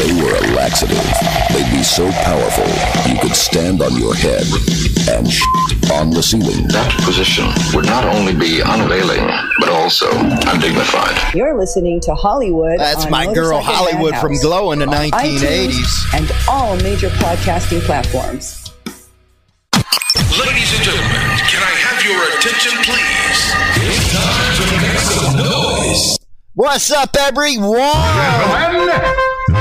they were a laxative, they'd be so powerful you could stand on your head and sh- on the ceiling. That position would not only be unavailing, but also undignified. You're listening to Hollywood. That's on my girl Motorcycle Hollywood from Madhouse Glow in the 1980s. and all major podcasting platforms. Ladies and gentlemen, can I have your attention, please? It's time to make some noise. What's up, everyone?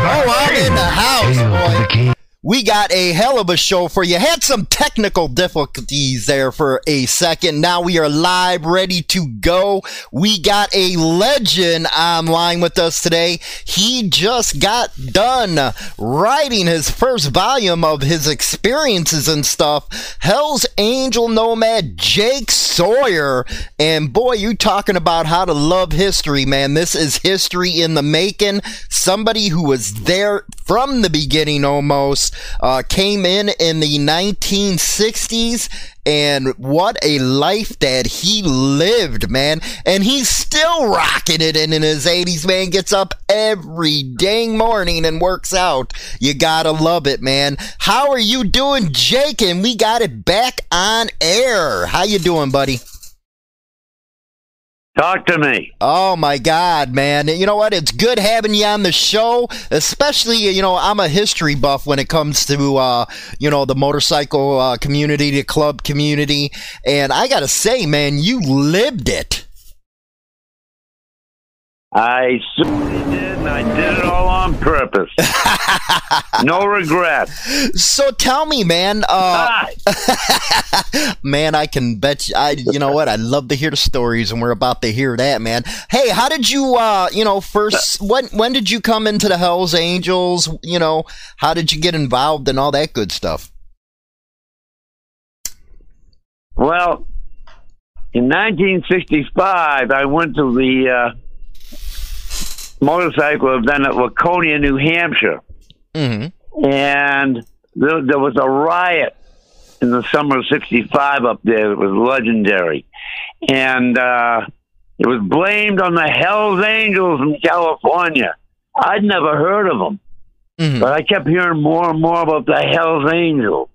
Oh, I'm in the house, boy. We got a hell of a show for you. Had some technical difficulties there for a second. Now we are live, ready to go. We got a legend online with us today. He just got done writing his first volume of his experiences and stuff. Hell's Angel Nomad Jake Sawyer. And boy, you talking about how to love history, man. This is history in the making. Somebody who was there from the beginning almost, uh, came in in the 1960s and what a life that he lived, man. And he's still rocking it and in his 80s, man. Gets up every dang morning and works out. You gotta love it, man. How are you doing, Jake? And we got it back on air. How you doing, buddy? Talk to me. Oh my God, man. You know what? It's good having you on the show, especially, you know, I'm a history buff when it comes to, uh, you know, the motorcycle uh, community, the club community. And I got to say, man, you lived it. I certainly did, and I did it all on purpose. no regret. So tell me, man, uh, man, I can bet you, I, you know what? I love to hear the stories and we're about to hear that, man. Hey, how did you, uh, you know, first, when, when did you come into the Hells Angels? You know, how did you get involved and all that good stuff? Well, in 1965, I went to the uh, motorcycle event at Laconia, New Hampshire. Mm-hmm. And there, there was a riot in the summer of 65 up there that was legendary. And uh, it was blamed on the Hells Angels in California. I'd never heard of them. Mhm. But I kept hearing more and more about the Hells Angels.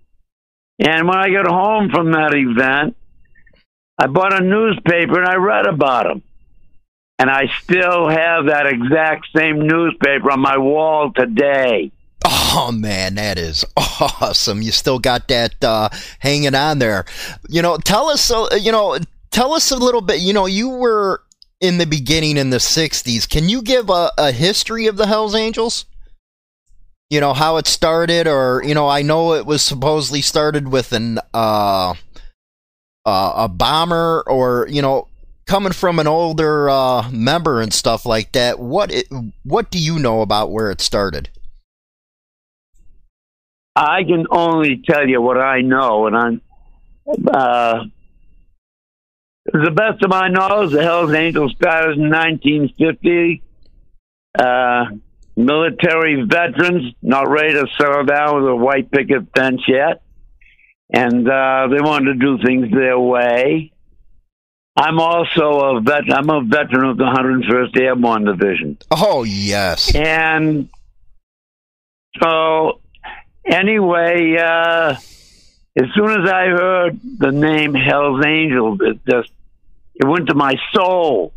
And when I got home from that event, I bought a newspaper and I read about them. And I still have that exact same newspaper on my wall today. Oh man, that is awesome! You still got that uh, hanging on there. You know, tell us. Uh, you know, tell us a little bit. You know, you were in the beginning in the '60s. Can you give a, a history of the Hell's Angels? You know how it started, or you know, I know it was supposedly started with an uh, uh, a bomber, or you know, coming from an older uh, member and stuff like that. What it, what do you know about where it started? I can only tell you what I know, and I'm uh, the best of my knowledge, the Hells Angels started in 1950. Uh, military veterans not ready to settle down with a white picket fence yet, and uh, they wanted to do things their way. I'm also a vet. I'm a veteran of the 101st Airborne Division. Oh yes. And so, anyway, uh, as soon as I heard the name Hell's Angels, it just it went to my soul.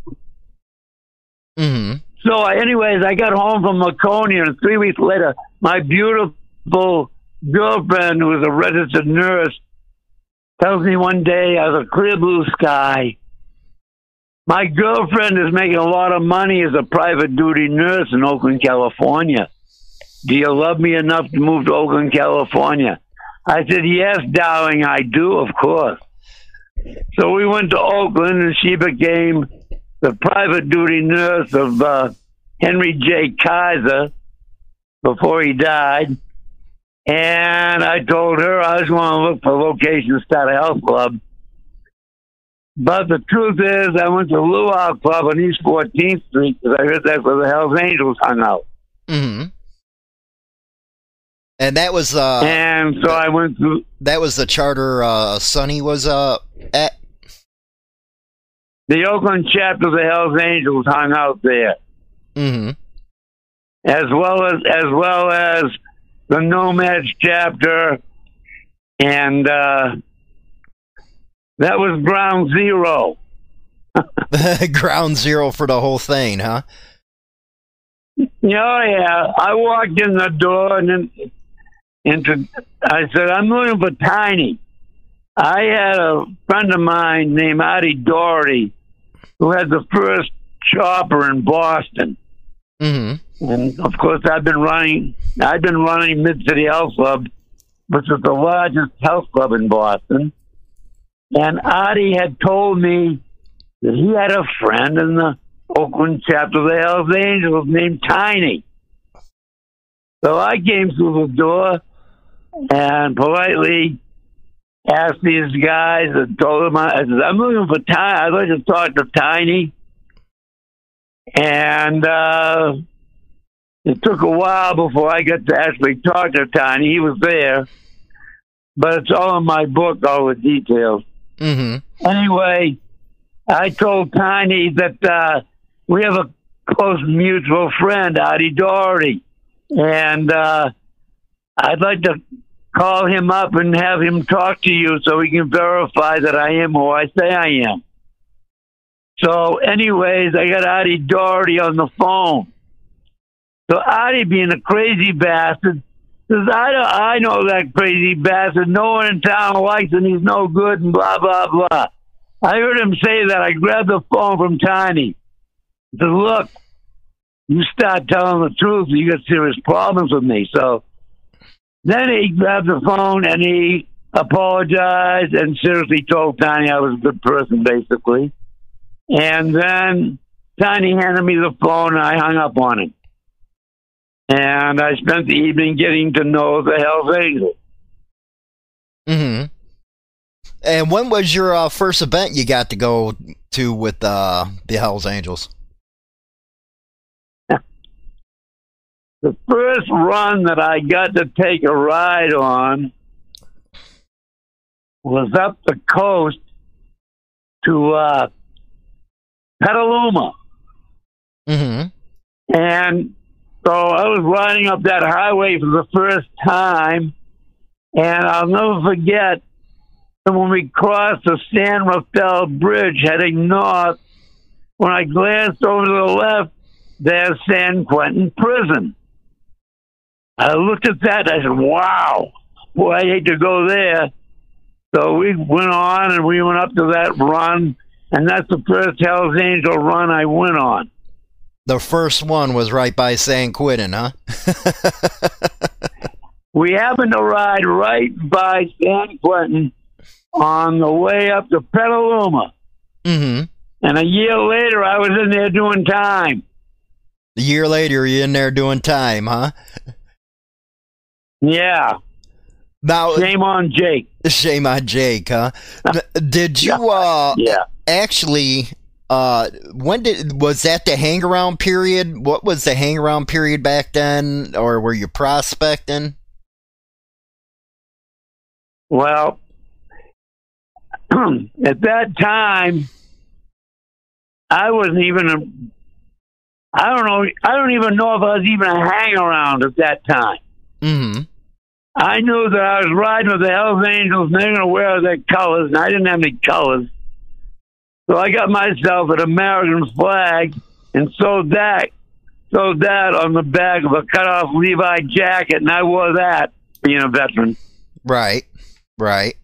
hmm So, I, anyways, I got home from Laconia, and three weeks later, my beautiful girlfriend, who was a registered nurse, tells me one day out of a clear blue sky, my girlfriend is making a lot of money as a private duty nurse in Oakland, California. Do you love me enough to move to Oakland, California? I said, Yes, darling, I do, of course. So we went to Oakland, and she became the private duty nurse of uh, Henry J. Kaiser before he died. And I told her I was going to look for a location to start a health club. But the truth is, I went to Luau Club on East 14th Street because I heard that's where the Hells Angels hung out. hmm And that was uh and so I went to that was the charter uh Sonny was uh at the Oakland chapter of the Hells Angels hung out there. hmm as well as as well as the Nomads chapter, and uh, that was ground zero. Ground zero for the whole thing, huh? Yeah, yeah. I walked in the door and then into. I said, "I'm looking for Tiny." I had a friend of mine named Artie Doherty who had the first chopper in Boston. Mm-hmm. And of course, I've been running. I've been running Mid City Health Club, which is the largest health club in Boston. And Artie had told me that he had a friend in the Oakland chapter of the Hells Angels named Tiny. So I came through the door and politely asked these guys and told them I said, I'm looking for Tiny. I'd like to talk to Tiny. And uh, it took a while before I got to actually talk to Tiny. He was there, but it's all in my book, all the details. Mm-hmm. Anyway, I told Tiny that uh, we have a close mutual friend, Artie Doherty, and uh, I'd like to call him up and have him talk to you so he can verify that I am who I say I am. So, anyways, I got Artie Doherty on the phone. So Artie, being a crazy bastard, says, I, don't, I know that crazy bastard. No one in town likes him. He's no good and blah, blah, blah. I heard him say that. I grabbed the phone from Tiny. I said, look, you start telling the truth, you got serious problems with me. So then he grabbed the phone and he apologized and seriously told Tiny I was a good person, basically. And then Tiny handed me the phone and I hung up on him. And I spent the evening getting to know the Hells Angels. Mm-hmm. And when was your uh, first event you got to go to with uh, the Hells Angels? The first run that I got to take a ride on was up the coast to uh, Petaluma. Mm-hmm. And so I was riding up that highway for the first time, and I'll never forget when we crossed the San Rafael Bridge heading north. When I glanced over to the left, there's San Quentin Prison. I looked at that. And I said, "Wow, boy, I hate to go there." So we went on, and we went up to that run, and that's the first Hell's Angel run I went on. The first one was right by San Quentin, huh? we happened to ride right by San Quentin on the way up to Petaluma. Mm-hmm. And a year later, I was in there doing time. A year later, you're in there doing time, huh? Yeah. Now, Shame on Jake. shame on Jake, huh? Did you uh Yeah. actually uh when did was that the hang around period? What was the hang around period back then, or were you prospecting? Well, at that time, I wasn't even a. I don't know. I don't even know if I was even a hang around at that time. Mm-hmm. I knew that I was riding with the Hells Angels and they're going to wear their colors, and I didn't have any colors. So I got myself an American flag and sewed that, sewed that on the back of a cut-off Levi jacket, and I wore that, being a veteran. Right, right.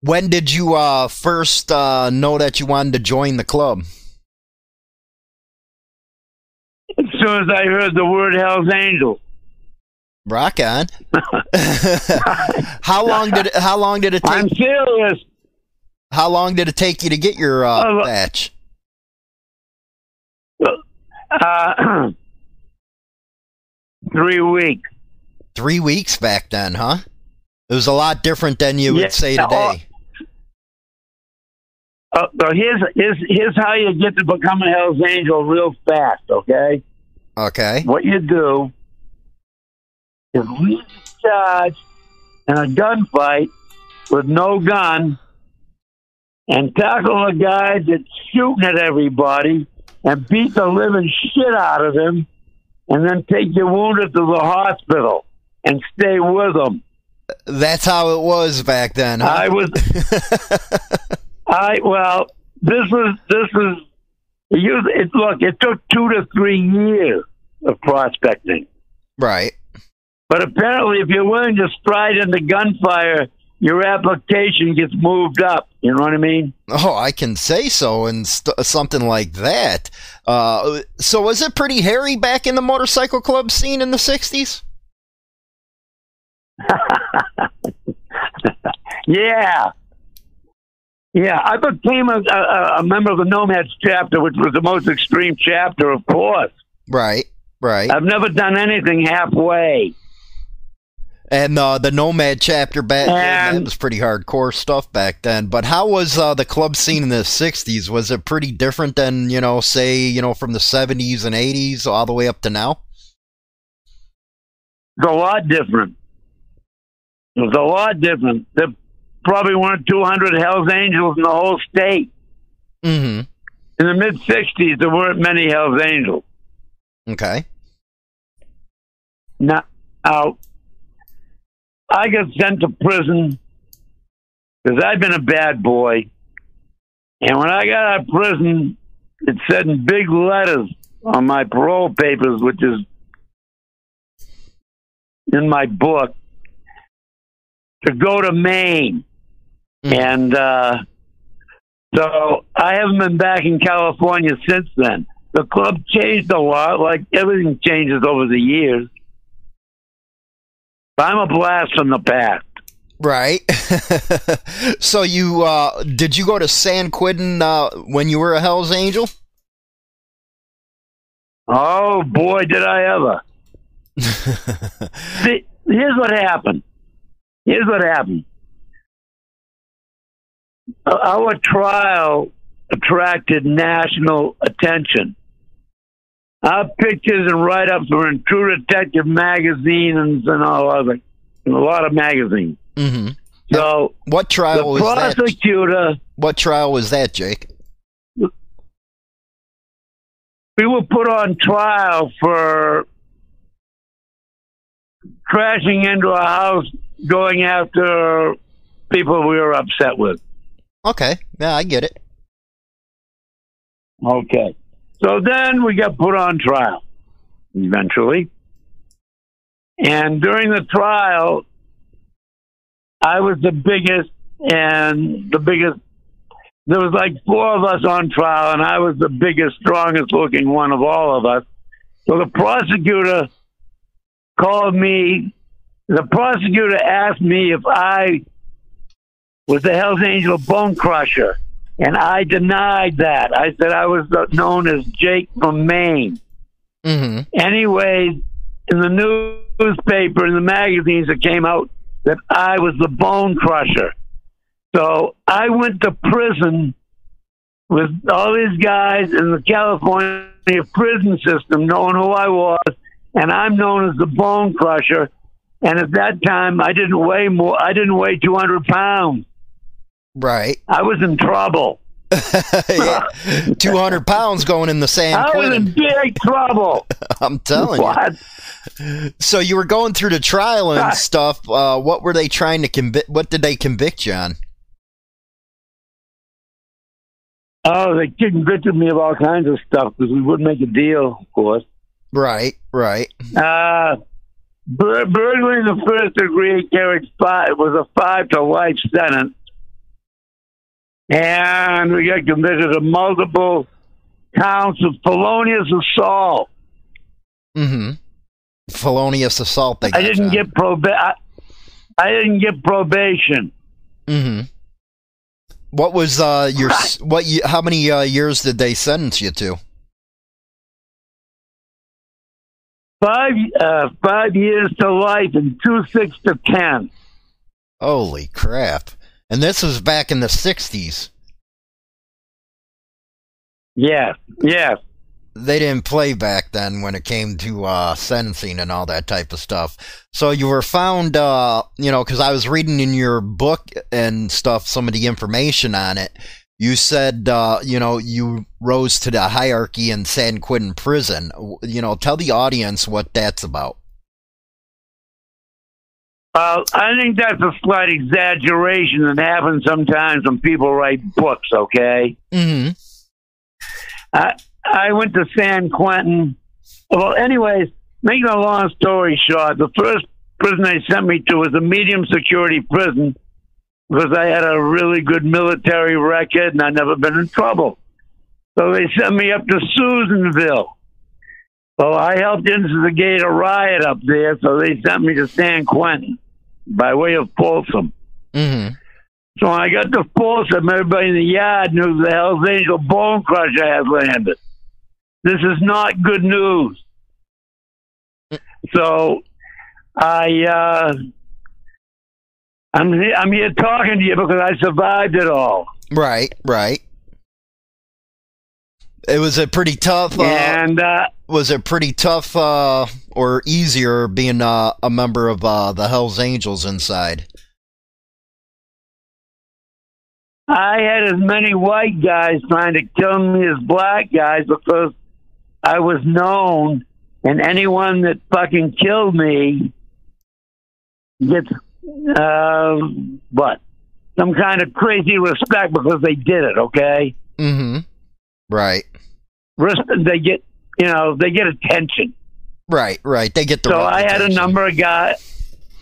When did you uh first uh know that you wanted to join the club? As soon as I heard the word Hells Angels. Rock on. how long did it, how long did it take? I'm serious. How long did it take you to get your uh, Oh, batch? Uh, three weeks. Three weeks back then, huh? It was a lot different than you Yeah, would say oh, today. Uh, so here's, here's, here's how you get to become a Hells Angel real fast, okay? Okay. What you do is lead the charge in a gunfight with no gun and tackle a guy that's shooting at everybody and beat the living shit out of him and then take your wounded to the hospital and stay with them. That's how it was back then. Huh? I was, I well, this was this was. You, it, look, it took two to three years of prospecting. right. But apparently, if you're willing to stride into gunfire, your application gets moved up. You know what I mean? Oh, I can say so, and st- something like that. Uh, so, was it pretty hairy back in the motorcycle club scene in the '60s? Yeah. Yeah, I became a, a, a member of the Nomads chapter, which was the most extreme chapter, of course. Right, right. I've never done anything halfway. And uh, the Nomad chapter back then, that was pretty hardcore stuff back then. But how was uh, the club scene in the '60s? Was it pretty different than you know, say you know, from the '70s and '80s all the way up to now? It's a lot different. It was a lot different. There probably weren't 200 Hells Angels in the whole state. Mm-hmm. In the mid 60s, there weren't many Hells Angels. Okay. Now, now, I got sent to prison because I've been a bad boy. And when I got out of prison, it said in big letters on my parole papers, which is in my book, to go to Maine. Mhm. And uh, so I haven't been back in California since then. The club changed a lot, like everything changes over the years. I'm a blast from the past. Right. so you uh, did you go to San Quentin uh, when you were a Hell's Angel? Oh boy, did I ever! See, here's what happened. Here's what happened. Uh, Our trial attracted national attention. Our pictures and write-ups were in True Detective magazine and and all other, in a lot of magazines. mm-hmm. So What the trial was that? prosecutor, What trial was that, Jake? we were put on trial for crashing into a house, going after people we were upset with. Okay, yeah, I get it. Okay. So then we got put on trial eventually. And during the trial, I was the biggest and the biggest. There was like four of us on trial, and I was the biggest, strongest looking one of all of us. So the prosecutor called me. The prosecutor asked me if I was the Hells Angel Bone Crusher, and I denied that. I said I was known as Jake from Maine. Mm-hmm. Anyway, in the newspaper, in the magazines, it came out that I was the Bone Crusher. So I went to prison with all these guys in the California prison system, knowing who I was, and I'm known as the Bone Crusher. And at that time, I didn't weigh more. I didn't weigh 200 pounds. Right. I was in trouble. yeah. 200 pounds going in the sand. I was in big trouble. I'm telling you. What? So you were going through the trial and Right. stuff. Uh, what were they trying to convict? What did they convict you on? Oh, they convicted me of all kinds of stuff because we wouldn't make a deal, of course. Right, right. Uh, bur- burglary in the first degree carried five was a five to life sentence, and we got convicted of multiple counts of felonious assault. Mm-hmm. Felonious assault. They I didn't get proba- I, I didn't get probation. Mm-hmm. What was uh your what? How many uh, years did they sentence you to? Five uh, five years to life and two six to ten. Holy crap! And this was back in the '60s. Yes, yes. they didn't play back then when it came to uh, sentencing and all that type of stuff. So you were found, uh, you know, because I was reading in your book and stuff some of the information on it. You said, uh, you know, you rose to the hierarchy in San Quentin prison. You know, tell the audience what that's about. Uh, I think that's a slight exaggeration that happens sometimes when people write books. Okay, Mm-hmm. I I went to San Quentin. Well, anyways, making a long story short, the first prison they sent me to was a medium security prison because I had a really good military record and I'd never been in trouble. So they sent me up to Susanville. Well, I helped instigate a riot up there, so they sent me to San Quentin by way of Folsom. Mm-hmm. So when I got to Folsom, everybody in the yard knew the Hell's Angel Bone Crusher had landed. This is not good news. So I, uh, I'm I'm here talking to you because I survived it all. Right, right. It was a pretty tough. Uh, And uh, was it pretty tough uh, or easier being uh, a member of uh, the Hell's Angels inside? I had as many white guys trying to kill me as black guys because I was known, and anyone that fucking killed me gets uh, what some kind of crazy respect because they did it. Okay, Mm-hmm. Right, they get you know they get attention. right, right. They get the. so I had a number of guys.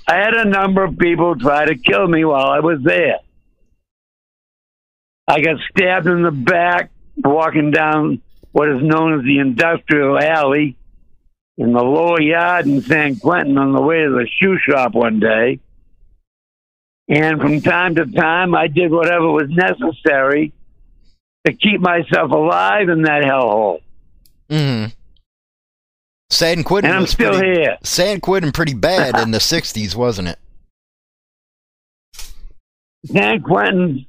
I had a number of people try to kill me while I was there. I got stabbed in the back walking down what is known as the industrial alley in the lower yard in San Quentin on the way to the shoe shop one day. And from time to time, I did whatever was necessary to keep myself alive in that hellhole. Mm-hmm. San Quentin And I'm was still pretty, here. San Quentin pretty bad in the '60s, wasn't it? San Quentin,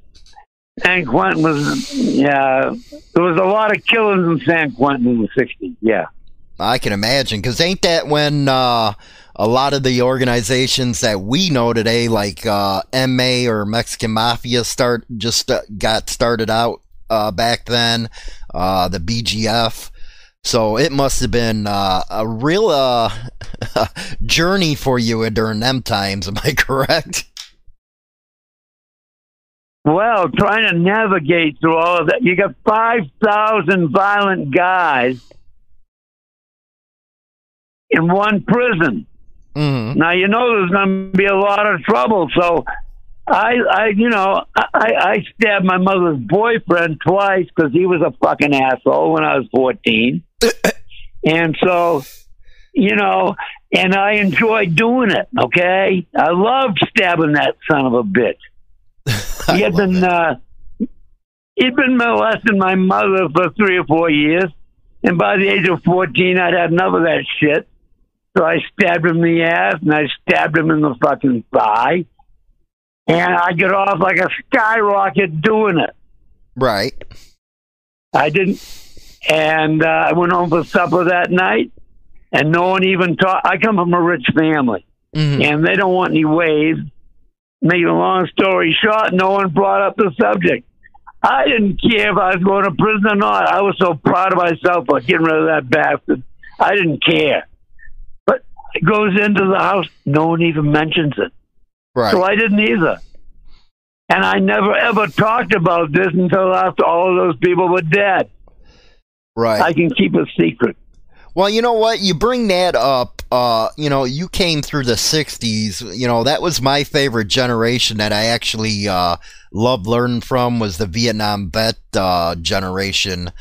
San Quentin was, yeah, there was a lot of killings in San Quentin in the 60s, yeah. I can imagine, because ain't that when uh, a lot of the organizations that we know today, like uh, MA or Mexican Mafia, start just uh, got started out uh, back then, uh, the BGF. So it must have been uh, a real uh, journey for you during them times. Am I correct? Well, trying to navigate through all of that, you got 5,000 violent guys in one prison. Mm-hmm. Now, you know there's going to be a lot of trouble, so I, I, you know, I, I stabbed my mother's boyfriend twice because he was a fucking asshole when I was 14. and so, you know, and I enjoyed doing it, okay? I loved stabbing that son of a bitch. He had been, uh, he'd been molesting my mother for three or four years. And by the age of 14, I'd had enough of that shit. So I stabbed him in the ass and I stabbed him in the fucking thigh. And I get off like a skyrocket doing it. Right. I didn't. And uh, I went home for supper that night, and no one even talked. I come from a rich family, Mhm. and they don't want any waves. Making a long story short, no one brought up the subject. I didn't care if I was going to prison or not. I was so proud of myself for getting rid of that bastard. I didn't care. But it goes into the house, no one even mentions it. Right. So I didn't either. And I never ever talked about this until after all of those people were dead. right. I can keep a secret. Well, you know what? You bring that up. Uh, you know, you came through the '60s. You know, that was my favorite generation that I actually uh, loved learning from was the Vietnam vet uh, generation,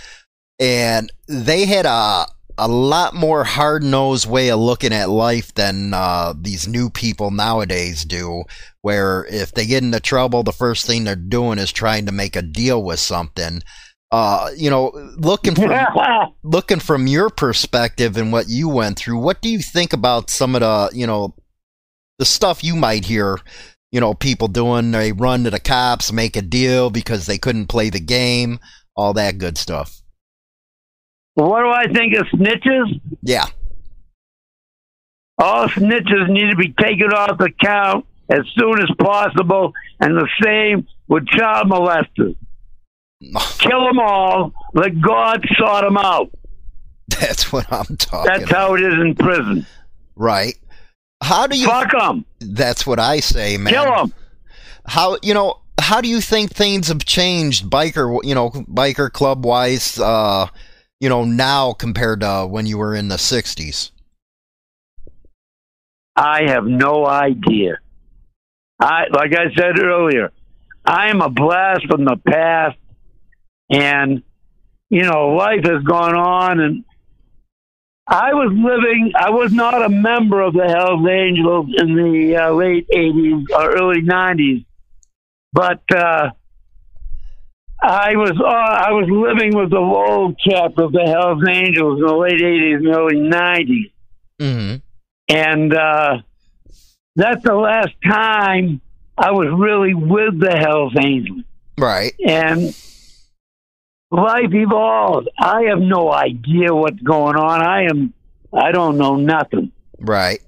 and they had a a lot more hard nosed way of looking at life than uh, these new people nowadays do. Where if they get into trouble, the first thing they're doing is trying to make a deal with something. Uh, you know, looking for looking from your perspective and what you went through, what do you think about some of the, you know, the stuff you might hear, you know, people doing? They run to the cops, make a deal because they couldn't play the game, all that good stuff. What do I think of snitches? Yeah, All snitches need to be taken off the count as soon as possible, and the same with child molesters. Kill them all. Let God sort them out. That's what I'm talking. That's about. how it is in prison. right. How do you? Fuck them. That's what I say, man. Kill them. How you know? How do you think things have changed, biker? You know, biker club wise. Uh, you know, now compared to when you were in the '60s. I have no idea. I like I said earlier, I am a blast from the past, and you know life has gone on, and I was living. I was not a member of the Hell's Angels in the uh, late '80s or early '90s, but uh, I was uh, I was living with the old chapter of the Hell's Angels in the late '80s and early '90s Mm-hmm. and uh, that's the last time I was really with the Hell's Angels. Right. And life evolves. I have no idea what's going on. I am. I don't know nothing. Right.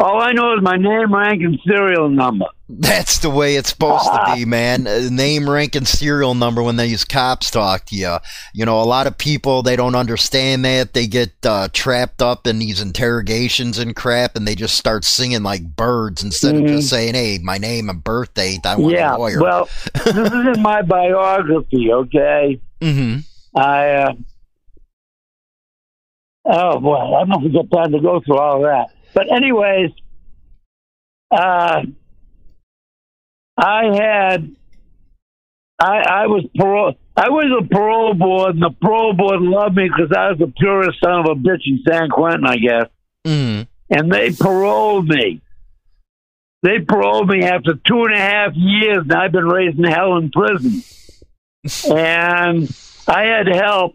All I know is my name, rank, and serial number. That's the way it's supposed to be, man. Uh, Name, rank, and serial number when these cops talk to you. You know, a lot of people, they don't understand that. They get uh, trapped up in these interrogations and crap, and they just start singing like birds instead of just saying, hey, my name and birth date. I want yeah. a lawyer. Well, this is in my biography. Okay. hmm I. Uh, oh boy, I don't know if we got time to go through all that. But anyways, uh, I had, I I was parole. I was a parole board, and the parole board loved me because I was the purest son of a bitch in San Quentin, I guess. hmm And they paroled me. They paroled me after two and a half years, and I've been raising hell in prison. and I had help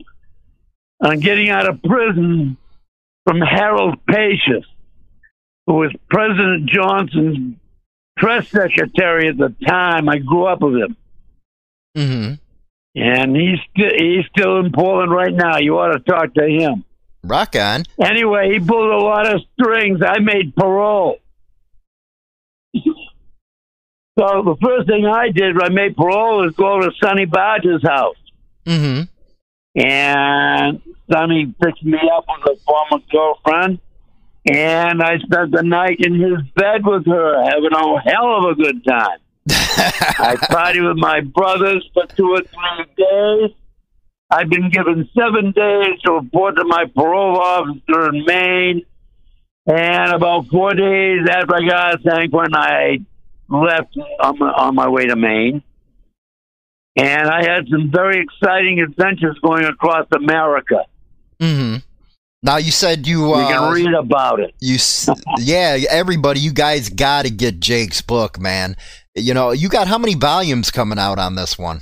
on getting out of prison from Harold Pachios, who was President Johnson's press secretary at the time. I grew up with him. hmm And he's, st- he's still in Poland right now. You ought to talk to him. Rock on. Anyway, he pulled a lot of strings. I made parole. So the first thing I did when I made parole was go to Sonny Barger's house. hmm And Sonny picked me up with a former girlfriend. And I spent the night in his bed with her, having a hell of a good time. I partied with my brothers for two or three days. I've been given seven days to report to my parole officer in Maine. And about four days after I got San Quentin, I left on my, on my way to Maine. And I had some very exciting adventures going across America. hmm Now you said you uh, You can read about it. you yeah everybody you guys got to get Jake's book, man. You know you got how many volumes coming out on this one?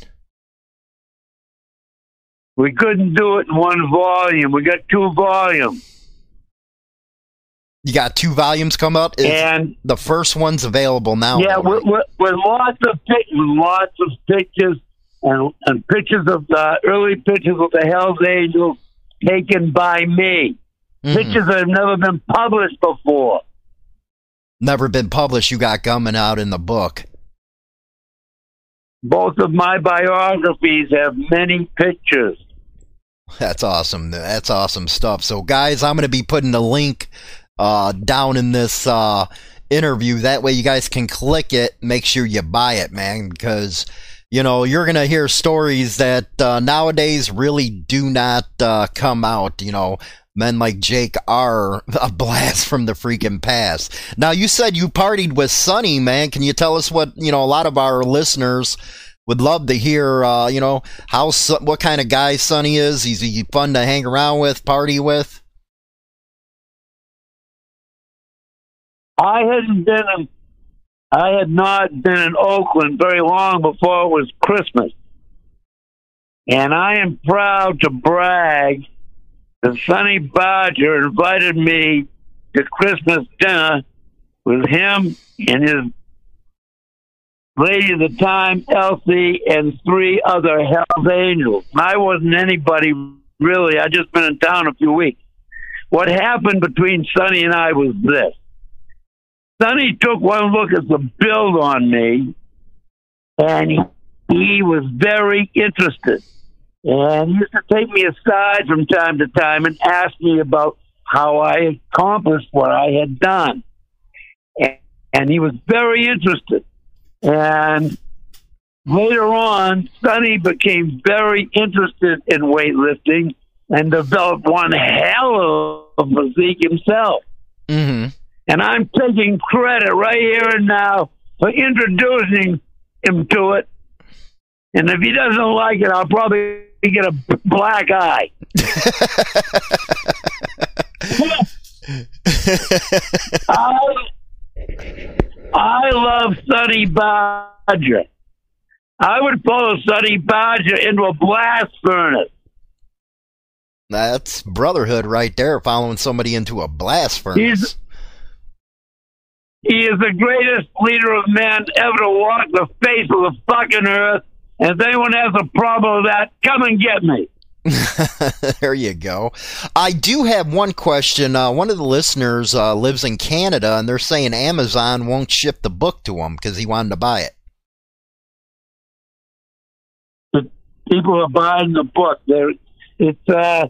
We couldn't do it in one volume. We got two volumes. You got two volumes come up, Is And the first one's available now. Yeah, with, with, with lots of pic- with lots of pictures and, and pictures of the early pictures of the Hell's Angels taken by me. Mhm. Pictures that have never been published before. Never been published. You got coming out in the book. Both of my biographies have many pictures. That's awesome. That's awesome stuff. So, guys, I'm going to be putting the link uh, down in this uh, interview. That way, you guys can click it. Make sure you buy it, man, because you know you're going to hear stories that uh, nowadays really do not uh, come out. You know. Men like Jake are a blast from the freaking past. Now, you said you partied with Sonny, man. Can you tell us what, you know, a lot of our listeners would love to hear, uh, you know, how, what kind of guy Sonny is. Is he fun to hang around with, party with? I hadn't been in, I had not been in Oakland very long before it was Christmas. And I am proud to brag that Sonny Barger invited me to Christmas dinner with him and his lady at the time, Elsie, and three other Hell's Angels. I wasn't anybody really. I just been in town a few weeks. What happened between Sonny and I was this. Sonny took one look at the build on me, and he, he was very interested. And he used to take me aside from time to time and ask me about how I accomplished what I had done. And, and he was very interested. And later on, Sonny became very interested in weightlifting and developed one hell of a physique himself. Mm-hmm. And I'm taking credit right here and now for introducing him to it. And if he doesn't like it, I'll probably get a black eye. I, I love Sonny Barger. I would follow Sonny Barger into a blast furnace. That's brotherhood right there, following somebody into a blast furnace. He's- He is the greatest leader of men ever to walk the face of the fucking earth. And if anyone has a problem with that, come and get me. there you go. I do have one question. Uh, one of the listeners uh, lives in Canada, and they're saying Amazon won't ship the book to him because he wanted to buy it. The people are buying the book. They're, it's uh,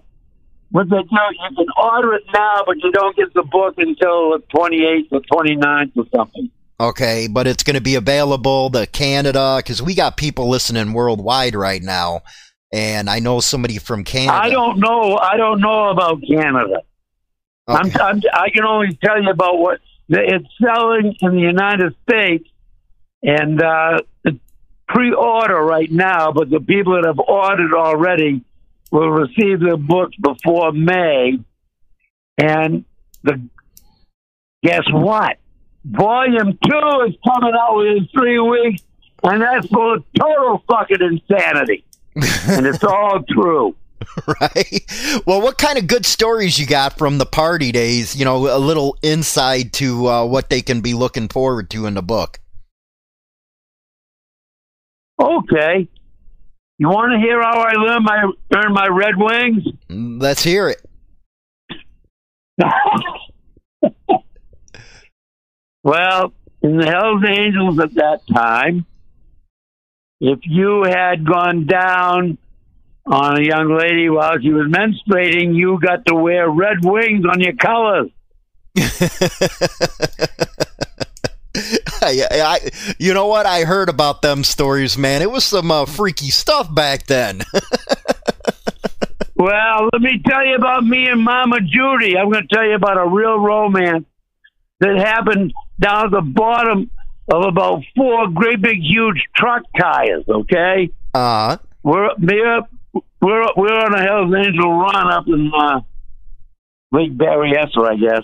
what they do. You can order it now, but you don't get the book until the 28th or 29th or something. Okay, but it's going to be available to Canada because we got people listening worldwide right now, and I know somebody from Canada. I don't know. I don't know about Canada. I'm, I'm, I can only tell you about what it's selling in the United States, and uh, pre-order right now. But the people that have ordered already will receive their books before May. And the guess what? Volume two is coming out within three weeks, and that's full of total fucking insanity. and it's all true. right? Well, what kind of good stories you got from the party days? You know, a little insight to uh, what they can be looking forward to in the book. Okay. You want to hear how I learned my earned my Red Wings? Mm, Let's hear it. well, in the Hells Angels at that time, if you had gone down on a young lady while she was menstruating, you got to wear red wings on your colors. I, I, you know what? I heard about them stories, man. It was some uh, freaky stuff back then. Well, let me tell you about me and Mama Judy. I'm going to tell you about a real romance that happened down at the bottom of about four great big huge truck tires. Okay, uh, we're we're we're, we're on a Hell's Angel run up in uh, Lake Berryessa, I guess.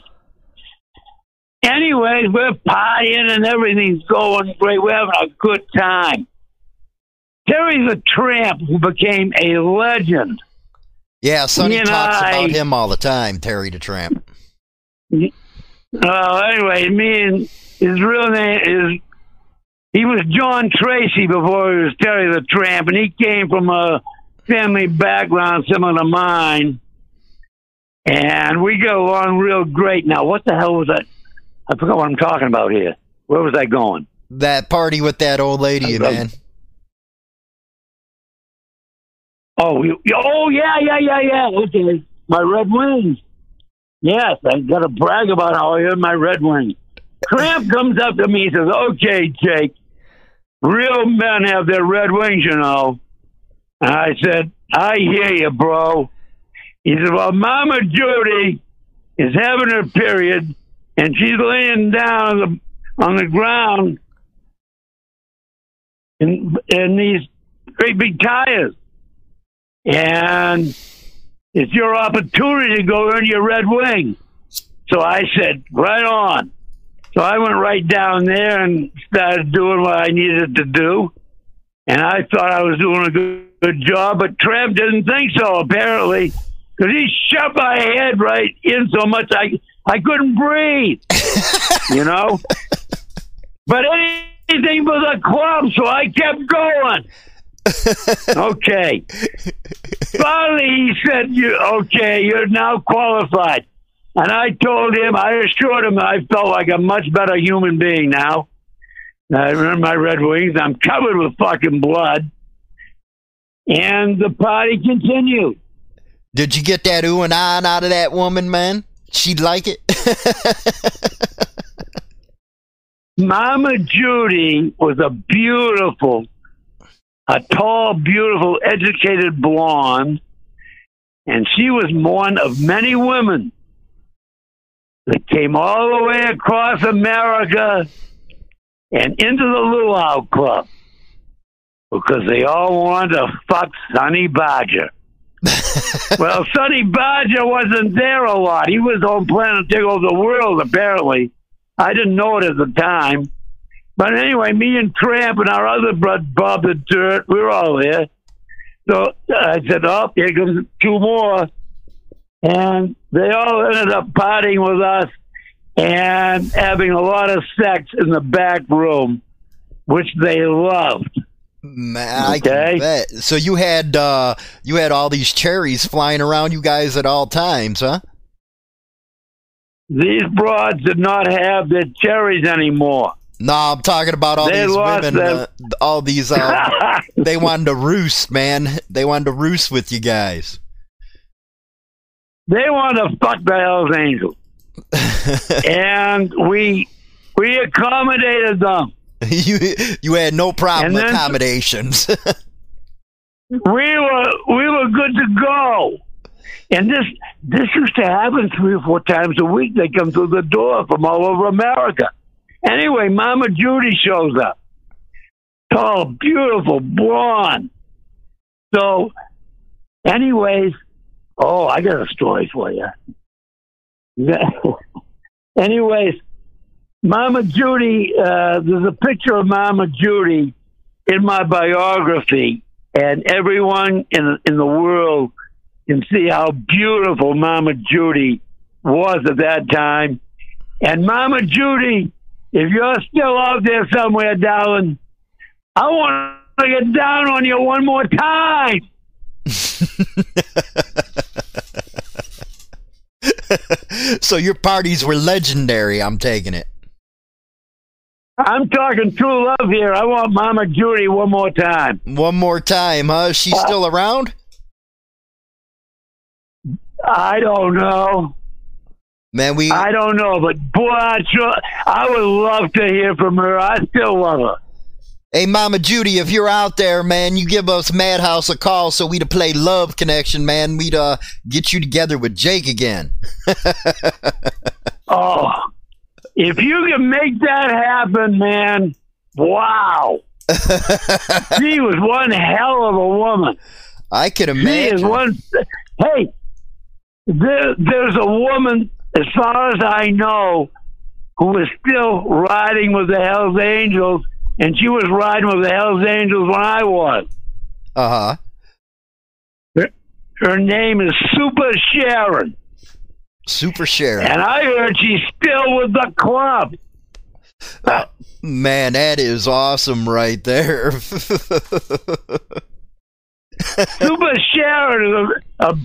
Anyways, we're partying and everything's going great. We're having a good time. Terry the Tramp, who became a legend. yeah, Sonny You know, talks about I- him all the time, Terry the Tramp. Well, anyway, me and his real name is he was John Tracy before he was Terry the Tramp, and he came from a family background similar to mine, and we got along real great. Now, what the hell was that? I forgot what I'm talking about here. Where was I going? That party with that old lady, I man. Oh, you, oh yeah, yeah, yeah, yeah. Okay, my Red Wings. Yes, I got to brag about how I earned my Red Wings. Tramp comes up to me and says, "Okay, Jake, real men have their Red Wings, you know." And I said, "I hear you, bro." He said, "Well, Mama Judy is having her period, and she's laying down on the on the ground in in these great big tires." and it's your opportunity to go earn your red wing. So I said, right on. So I went right down there and started doing what I needed to do. And I thought I was doing a good, good job, but Trev didn't think so, apparently, because he shoved my head right in so much I, I couldn't breathe, you know? But anything but the club, so I kept going. okay. Finally, he said, "You okay? You're now qualified." And I told him, I assured him, I felt like a much better human being now. I remember my Red Wings. I'm covered with fucking blood. and the party continued. Did you get that ooh and ah out of that woman, man? She'd like it. Mama Judy was a beautiful, a tall, beautiful, educated blonde, and she was one of many women that came all the way across America and into the Luau Club because they all wanted to fuck Sonny Barger. Well, Sonny Barger wasn't there a lot. He was on Planet Over the World, apparently. I didn't know it at the time. But anyway, me and Tramp and our other bud, Bob the Dirt, we were all there. So I said, oh, here comes two more. And they all ended up partying with us and having a lot of sex in the back room, which they loved. Man, I Okay. can bet. So you had uh you had all these cherries flying around you guys at all times, huh? These broads did not have their cherries anymore. No, I'm talking about all They these women. them. Uh, all these. Uh, they wanted to roost, man. They wanted to roost with you guys. they wanted to fuck the Hells Angels. and we we accommodated them. you you had no problem then- accommodations. We were we were good to go. And this this used to happen three or four times a week. They come through the door from all over America. Anyway, Mama Judy shows up. Tall, beautiful, blonde. So, anyways, oh, I got a story for you. anyways, Mama Judy, uh, there's a picture of Mama Judy in my biography, and everyone in in the world can see how beautiful Mama Judy was at that time. And Mama Judy, if you're still out there somewhere, darling, I want to get down on you one more time. so your parties were legendary. I'm taking it. I'm talking true love here. I want Mama Judy one more time. One more time, huh? Is she Uh, still around? I don't know. Man, we I don't know, but boy, I, I would love to hear from her. I still love her. Hey, Mama Judy, if you're out there, man, you give us Madhouse a call so we'd play Love Connection, man. We'd uh get you together with Jake again. Oh, if you can make that happen, man, wow. she was one hell of a woman. I can She imagine. is one. Hey, there, there's a woman, as far as I know, who is still riding with the Hells Angels, and she was riding with the Hells Angels when I was. Uh huh. Her name is Super Sharon, Super Sharon. and I heard she's still with the club. Uh, man, that is awesome right there. Super Sharon is a, a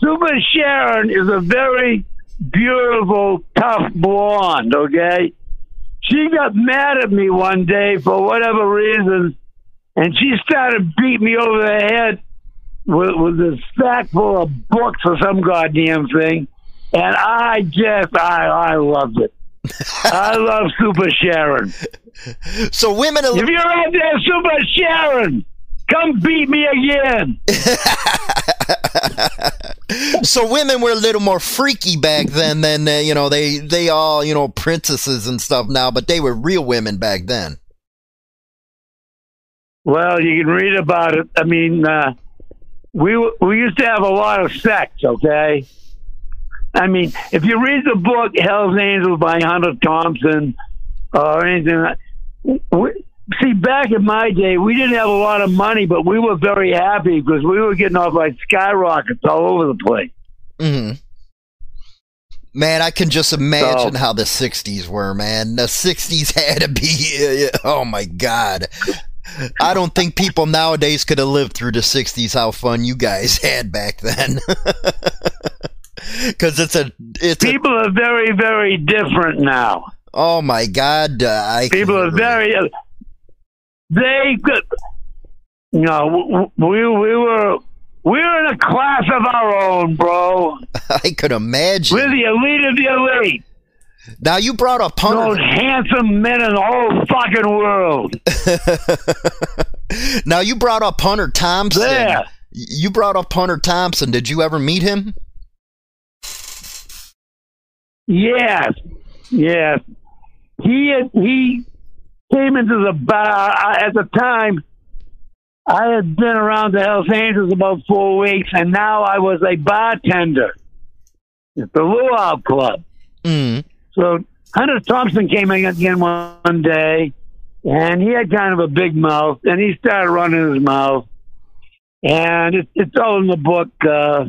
Super Sharon is a very beautiful, tough blonde. Okay, she got mad at me one day for whatever reason, and she started beating me over the head with, with a sack full of books or some goddamn thing, and I just I I loved it. I love Super Sharon. so women, If you're out there, Super Sharon, come beat me again. so women were a little more freaky back then than uh, you know they they all you know princesses and stuff now, but they were real women back then. Well, you can read about it. I mean, uh, we we used to have a lot of sex. Okay, I mean, if you read the book Hell's Angels by Hunter Thompson or anything, we, see, back in my day, we didn't have a lot of money, but we were very happy because we were getting off like skyrockets all over the place. hmm Man, I can just imagine So- how the '60s were. Man, the '60s had to be. Oh my god. I don't think people nowadays could have lived through the '60s. How fun you guys had back then. Because it's a, it's a, People are very, very different now. oh my god. Uh, I People are very. They could. No, we we were we were in a class of our own, bro. I could imagine. We're the elite of the elite. Now you brought up Most Hunter. handsome men in the whole fucking world. now you brought up Hunter Thompson. There. You brought up Hunter Thompson. Did you ever meet him? Yes, yes. He had, he came into the bar at the time. I had been around the Hells Angels about four weeks, and now I was a bartender at the Luau Club. Mm. So Hunter Thompson came in again one day, and he had kind of a big mouth, and he started running his mouth, and it, it's all in the book. Uh,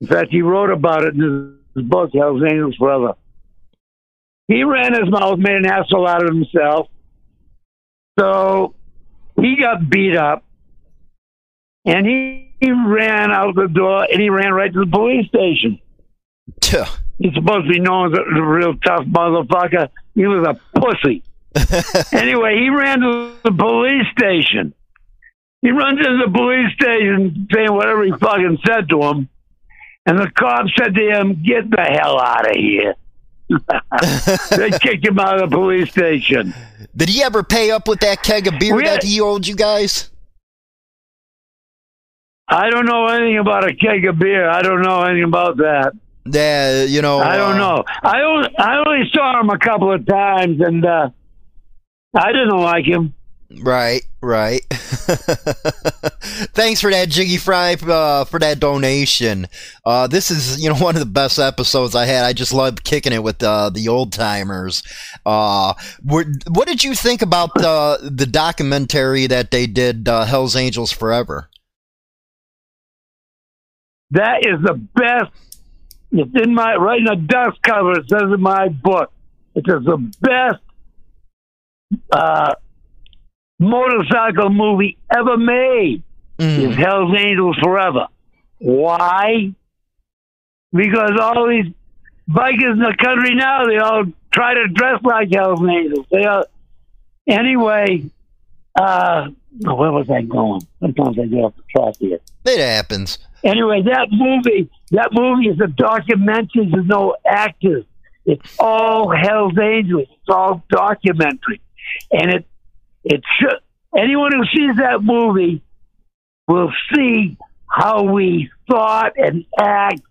in fact, he wrote about it in his book, Hell's Angels Forever. He ran his mouth, made an asshole out of himself. So he got beat up, and he, he ran out the door, and he ran right to the police station. Tuh. He's supposed to be known as a real tough motherfucker. He was a pussy. anyway, he ran to the police station. He runs into the police station saying whatever he fucking said to him. And the cop said to him, Get the hell out of here. they kicked him out of the police station. Did he ever pay up with that keg of beer We had- that he owed you guys? I don't know anything about a keg of beer. I don't know anything about that. Yeah, you know. I don't uh, know. I only, I only saw him a couple of times, and uh, I didn't like him. Right, right. Thanks for that, Jiggy Fry, uh, for that donation. Uh, this is, you know, one of the best episodes I had. I just love kicking it with uh, the old timers. Uh, what did you think about the the documentary that they did, uh, Hell's Angels Forever? That is the best. It's in my right in the dust cover. It says in my book. It is the best uh, motorcycle movie ever made. Is Mm, Hell's Angels Forever. Why? Because all these bikers in the country now they all try to dress like Hell's Angels. They all anyway. Uh, where was I going? Sometimes I get off the track here. it happens. Anyway, that movie, that movie is a documentary. There's no actors. It's all Hell's Angels. It's all documentary, and it it should. Anyone who sees that movie will see how we thought and act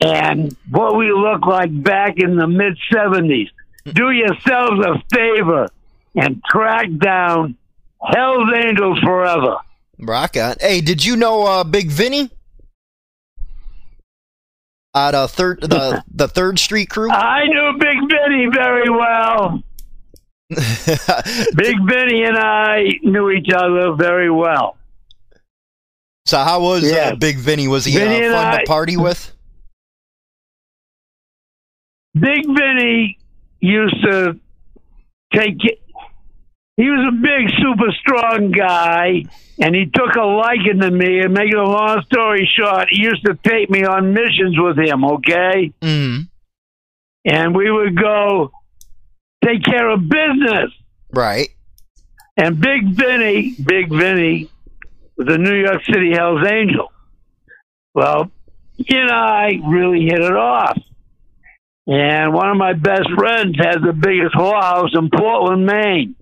and what we look like back in the mid '70s. Do yourselves a favor and track down Hell's Angels Forever. Rock on. Hey, did you know uh, Big Vinny? Out of third the the Third Street Crew. I knew Big Vinny very well. Big Vinny and I knew each other very well. so how was Yeah. uh, Big Vinny? Was he Vinny uh, fun I- to party with? Big Vinny used to take. He was a big, super strong guy, and he took a liking to me. And making a long story short, he used to take me on missions with him, okay? Mm, And we would go take care of business. right. And Big Vinny, Big Vinny, was a New York City Hell's Angel. Well, he and I really hit it off. And one of my best friends had the biggest whorehouse in Portland, Maine.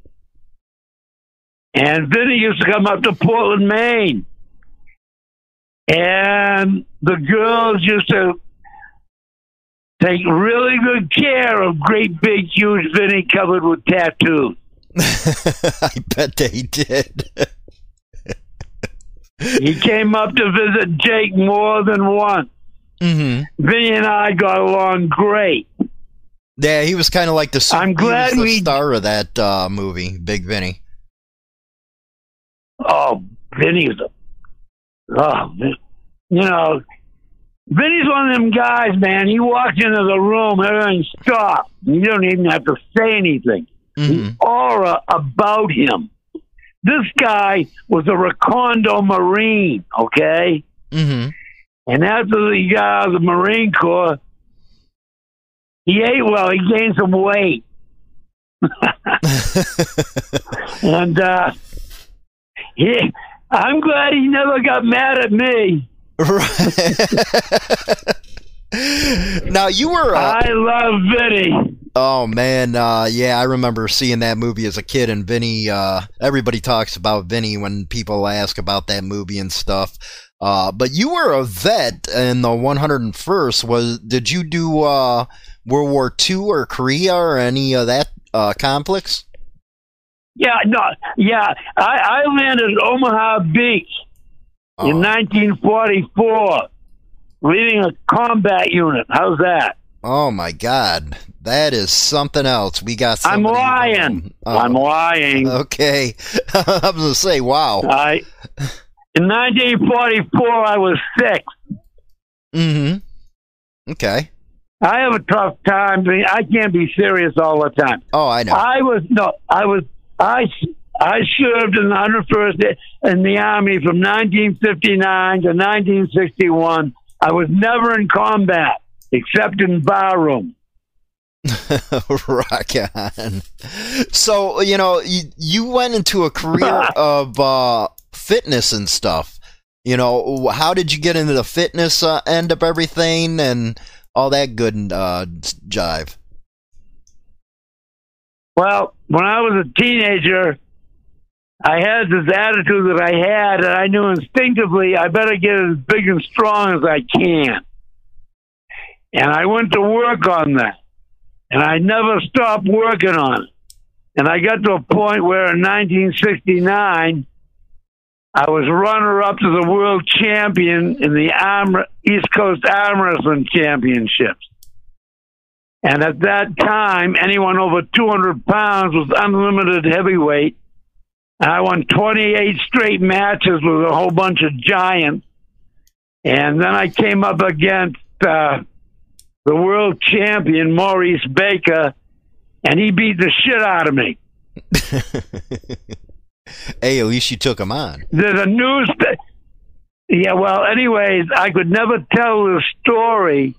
And Vinny used to come up to Portland, Maine. And the girls used to take really good care of great big huge Vinny covered with tattoos. I bet they did. He came up to visit Jake more than once. hmm Vinny and I got along great. Yeah, he was kind of like the. I'm glad the we- star of that uh, movie, Big Vinny. Oh, Vinny's a, oh, you know, Vinny's one of them guys, man. He walks into the room, everything stops. You don't even have to say anything. hmm The aura about him. This guy was a Recondo Marine, okay? hmm And after he got out of the Marine Corps, he ate well. He gained some weight. and uh, he, I'm glad he never got mad at me. now you were. Uh, I love Vinny. oh man, uh, yeah, I remember seeing that movie as a kid, and Vinny. Uh, everybody talks about Vinny when people ask about that movie and stuff. Uh, but you were a vet in the 101st. Was did you do uh, World War II or Korea or any of that uh, conflicts? Yeah, no, yeah. I, I landed at Omaha Beach in Oh. 1944, leading a combat unit. How's that? Oh my God, that is something else. We got. I'm lying. Oh, I'm lying. Okay, I was gonna say, wow. I in 1944 I was six. Mm-hmm. Okay. I have a tough time. I can't be serious all the time. Oh, I know. I was no, I was I I served in the 101st in the army from 1959 to 1961. I was never in combat except in barroom. Rock on. So you know, you you went into a career of uh, fitness and stuff. You know, how did you get into the fitness uh, end of everything and all that good uh, jive? Well, when I was a teenager, I had this attitude that I had, and I knew instinctively I better get as big and strong as I can. And I went to work on that. And I never stopped working on it. And I got to a point where in 1969, I was runner up to the world champion in the arm, East Coast Arm Wrestling Championships. And at that time, anyone over 200 pounds was unlimited heavyweight. I won 28 straight matches with a whole bunch of giants. And then I came up against uh, the world champion, Maurice Baker, and he beat the shit out of me. hey, at least you took him on. There's a news. Yeah, well, anyways, I could never tell the story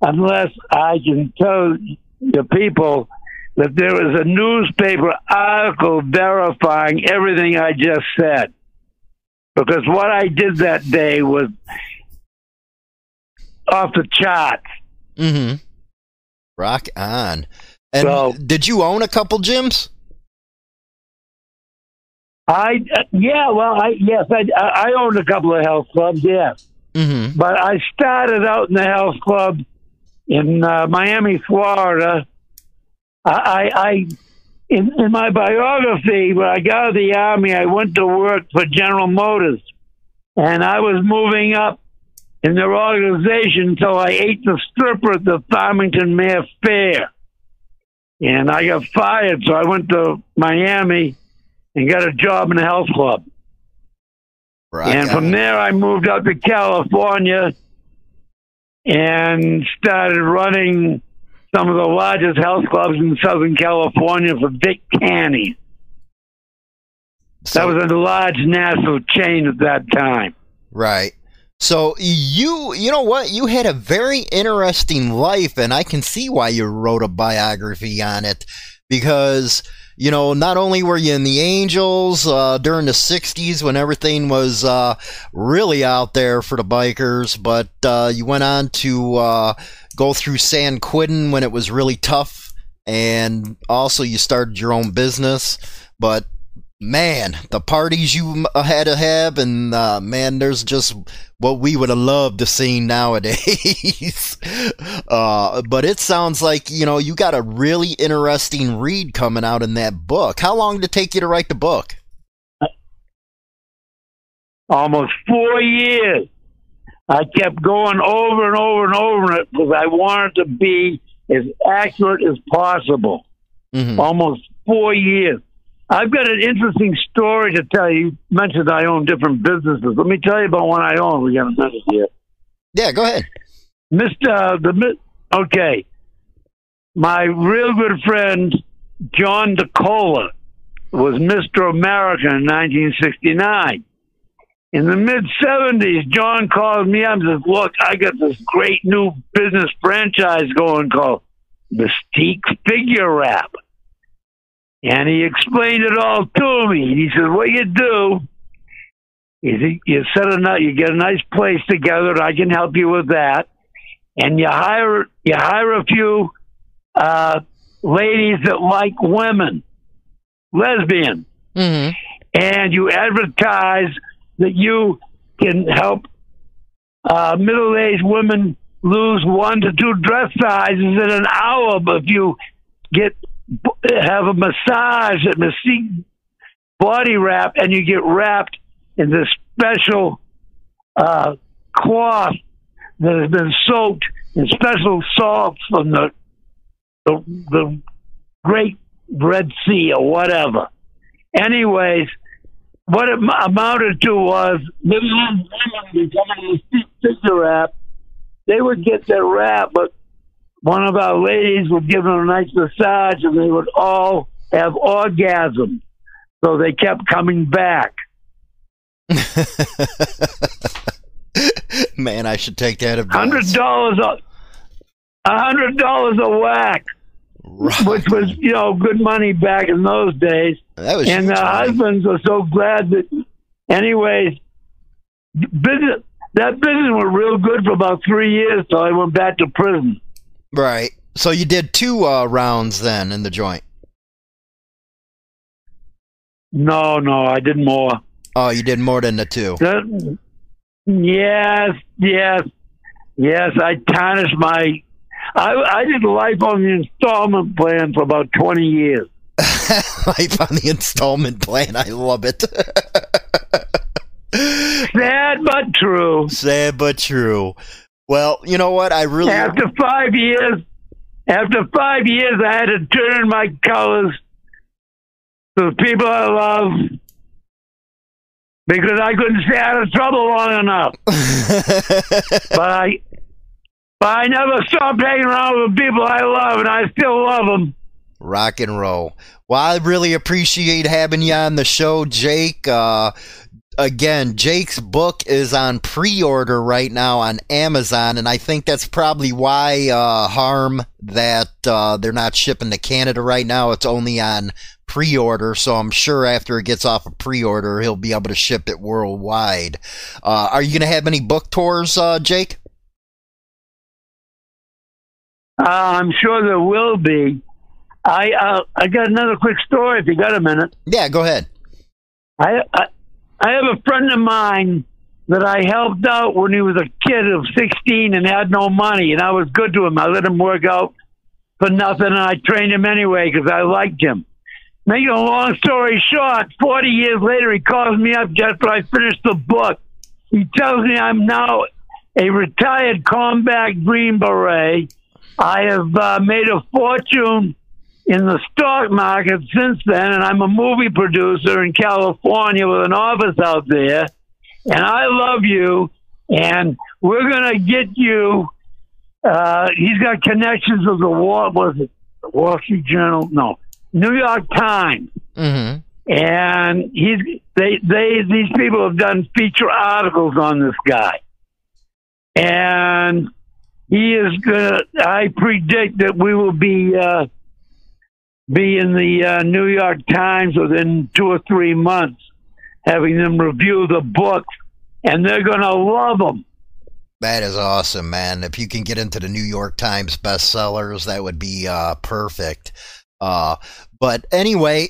unless I can tell the people that there was a newspaper article verifying everything I just said. Because what I did that day was off the charts. Mm-hmm. Rock on. And So- did you own a couple gyms? I yeah, well, I yes, I I owned a couple of health clubs, yes. Mm-hmm. but I started out in the health club in uh, Miami, Florida. I, I, in, in my biography, when I got out of the army, I went to work for General Motors, and I was moving up in their organization until I ate the stripper at the Farmington Mayor Fair, and I got fired. So I went to Miami and got a job in a health club. Rock And from there, I moved out to California and started running some of the largest health clubs in Southern California for Vic Tanny. That was a large national chain at that time. Right. So you you know what? You had a very interesting life and I can see why you wrote a biography on it because you know, not only were you in the Angels uh, during the 60s when everything was uh, really out there for the bikers, but uh, you went on to uh, go through San Quentin when it was really tough, and also you started your own business. But man, the parties you had to have, and uh, man, there's just what we would have loved to see nowadays. uh, but it sounds like you know you got a really interesting read coming out in that book. How long did it take you to write the book? Almost four years. I kept going over and over and over it because I wanted to be as accurate as possible. hmm almost four years. I've got an interesting story to tell you. You mentioned I own different businesses. Let me tell you about one I own. We got a minute here. Yeah, go ahead. Mr. The mi- okay, my real good friend John DeCola was Mr. America in 1969. In the mid 70s, John called me up and says, "Look, I got this great new business franchise going called Mystique Figure Wrap." And he explained it all to me. He said, "What you do You, you set a you get a nice place together, and I can help you with that. And you hire you hire a few uh, ladies that like women, lesbian, hmm and you advertise that you can help uh, middle-aged women lose one to two dress sizes in an hour. But if you get have a massage at Mystique Body Wrap, and you get wrapped in this special uh, cloth that has been soaked in special salt from the the, the Great Red Sea or whatever. Anyways, what it amounted to was middle-aged women becoming a figure wrap. They would get their wrap, but one of our ladies would give them a nice massage, and they would all have orgasms. So they kept coming back. Man, I should take that advice. Hundred dollars a a hundred dollars a whack, Right. which was you know good money back in those days. That was and the money. husbands were so glad that, anyways, business that business was real good for about three years till I went back to prison. Right. So you did two uh, rounds then in the joint. No, no, I did more. Oh, you did more than the two. That, yes, yes, yes. I tarnished my. I I did life on the installment plan for about twenty years. Life on the installment plan. I love it. Sad but true. Sad but true. Well, you know what? I really. After five years, after five years, I had to turn my colors to the people I love because I couldn't stay out of trouble long enough. But I, I never stopped hanging around with people I love, and I still love them. Rock and roll. Well, I really appreciate having you on the show, Jake. Uh, again, Jake's book is on pre-order right now on Amazon, and I think that's probably why uh, harm that uh, they're not shipping to Canada right now. It's only on pre-order, so I'm sure after it gets off of pre-order, he'll be able to ship it worldwide. Uh, are you going to have any book tours, uh, Jake? Uh, I'm sure there will be. I uh, I got another quick story. If you got a minute, Yeah, go ahead. I, I I have a friend of mine that I helped out when he was a kid of 16 and had no money, and I was good to him. I let him work out for nothing, and I trained him anyway because I liked him. Making a long story short, 40 years later, he calls me up just when I finished the book. He tells me I'm now a retired combat Green Beret. I have uh, made a fortune in the stock market since then, and I'm a movie producer in California with an office out there. And I love you, and we're gonna get you. Uh, he's got connections with the Wall. Was it the Wall Street Journal? No, New York Times. Mm-hmm. And he's they they these people have done feature articles on this guy, and he is gonna. I predict that we will be. Uh, be in the uh, New York Times within two or three months, having them review the book, and they're to love them. That is awesome, man. If you can get into the New York Times bestsellers, that would be uh, perfect. Uh, but anyway,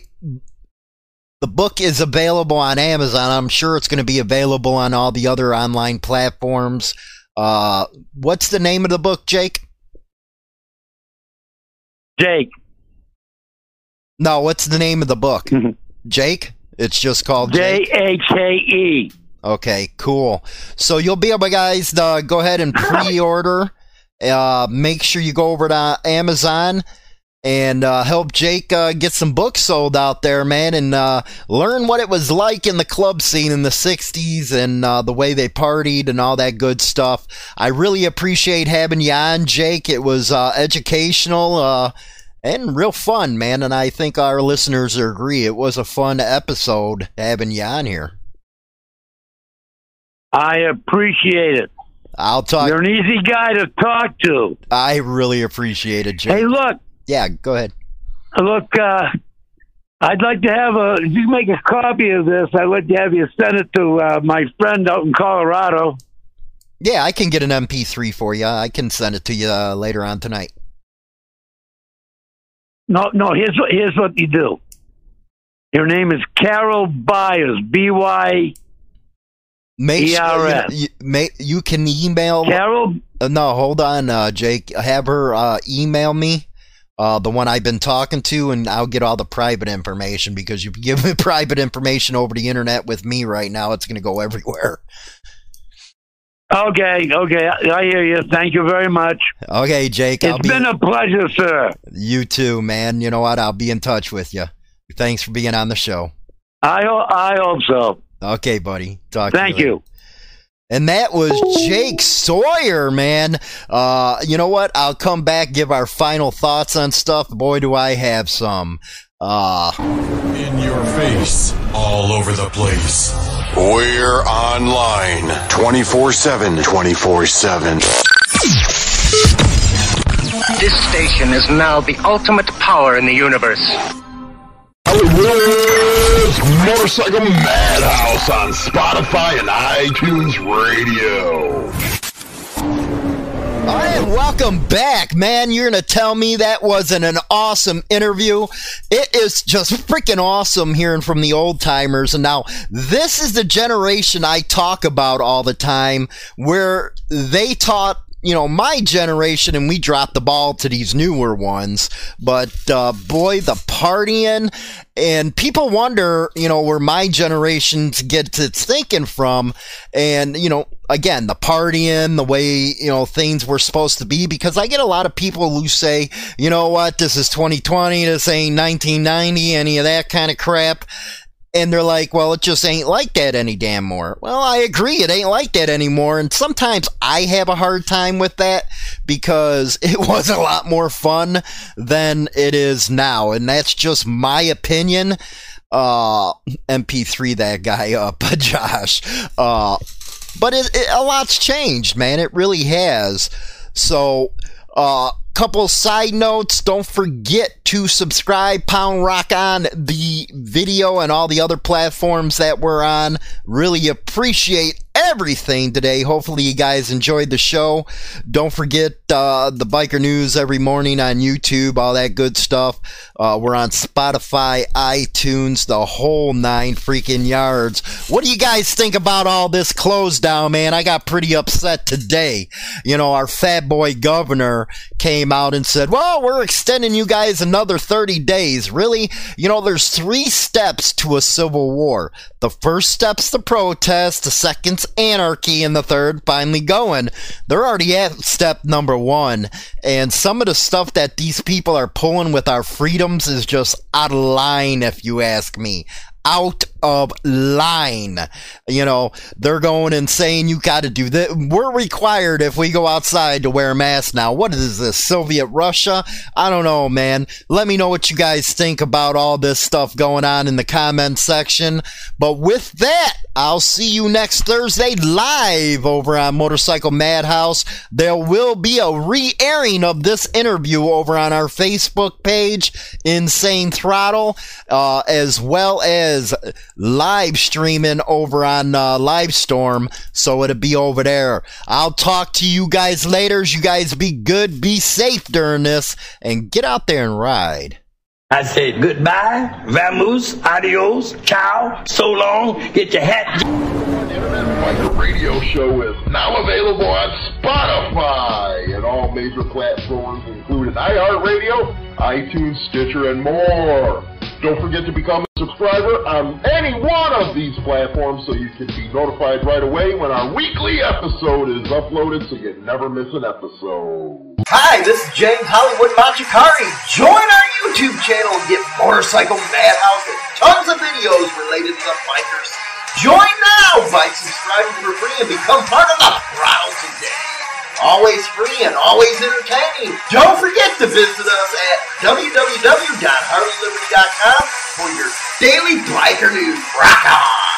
the book is available on Amazon. I'm sure it's going to be available on all the other online platforms. Uh, what's the name of the book, Jake? Jake, No, what's the name of the book? Mhm. Jake? It's just called J Jake. A K E. Okay, cool. So you'll be able, guys, to go ahead and pre-order. Uh, make sure you go over to Amazon and uh, help Jake uh, get some books sold out there, man, and uh, learn what it was like in the club scene in the '60s and uh, the way they partied and all that good stuff. I really appreciate having you on, Jake. It was uh, educational. Uh, and real fun, man. And I think our listeners agree. It was a fun episode having you on here. I appreciate it. I'll talk. You're an easy guy to talk to. I really appreciate it, Jake. Hey, look, yeah, go ahead. look. Uh, I'd like to have a. If you make a copy of this, I'd like to have you send it to uh, my friend out in Colorado. Yeah, I can get an MP3 for you. I can send it to you uh, later on tonight. No, no. Here's what here's what you do. Your name is Carol Byers. B Y Make sure you, you, may, you can email. Carol. Uh, no, hold on, uh, Jake. Have her uh, email me, uh, the one I've been talking to, and I'll get all the private information because you give me private information over the internet with me right now, it's going to go everywhere. Okay, okay. I, hear you. Thank you very much. Okay, Jake. It's be been a pleasure, sir. you too, man. You know what? I'll be in touch with you. Thanks for being on the show. I I hope so. Okay, buddy. Talk. to Thank later. you. And that was Jake Sawyer, man. Uh, you know what? I'll come back, give our final thoughts on stuff. Boy, do I have some. Uh, In your face, all over the place. We're online 24 7. 24 7. This station is now the ultimate power in the universe. Hollywood's Motorcycle Madhouse on Spotify and iTunes Radio. all right, welcome back, man. You're going to tell me that wasn't an awesome interview. It is just freaking awesome hearing from the old timers. And now, this is the generation I talk about all the time where they taught you know, my generation, and we dropped the ball to these newer ones. But uh, boy, the partying, and people wonder, you know, where my generation gets its thinking from. And, you know, again, the partying, the way, you know, things were supposed to be, because I get a lot of people who say, you know what, this is 2020, this ain't 1990, any of that kind of crap. And they're like, well, it just ain't like that any damn more. Well, I agree, it ain't like that anymore. And sometimes I have a hard time with that because it was a lot more fun than it is now. And that's just my opinion. Uh, MP3 that guy up, Josh. Uh, but it, it, a lot's changed, man. It really has. So, uh, couple side notes. Don't forget to subscribe, Pound Rock on the video and all the other platforms that we're on. Really appreciate everything today. Hopefully, you guys enjoyed the show. Don't forget uh, the biker news every morning on YouTube, all that good stuff. Uh, we're on Spotify, iTunes, the whole nine freaking yards. What do you guys think about all this close down, man? I got pretty upset today. You know, our fat boy governor came out and said, well, we're extending you guys another 30 days. Really? You know, there's three steps to a civil war. The first step's the protest, the second's anarchy, and the third finally going. They're already at step number one. And some of the stuff that these people are pulling with our is just out of line, if you ask me. Out of line. You know, they're going and saying you got to do that. We're required if we go outside to wear masks now. What is this, Soviet Russia? I don't know, man. Let me know what you guys think about all this stuff going on in the comment section. But with that, I'll see you next Thursday live over on Motorcycle Madhouse. There will be a re airing of this interview over on our Facebook page, Insane Throttle, uh, as well as live streaming over on uh, Livestorm. So it'll be over there. I'll talk to you guys later. You guys be good, be safe during this, and get out there and ride. I said goodbye, vamoose, adios, ciao, so long, get your hat. The internet Biker Radio Show is now available on Spotify and all major platforms, including iHeartRadio, iTunes, Stitcher, and more. Don't forget to become a subscriber on any one of these platforms so you can be notified right away when our weekly episode is uploaded so you never miss an episode. Hi, this is James Hollywood Machikari. Join our YouTube channel and get Motorcycle Madhouse and tons of videos related to the bikers. Join now by subscribing for free and become part of the crowd today. Always free and always entertaining. Don't forget to visit us at www.harleyliberty.com for your daily biker news. Rock on!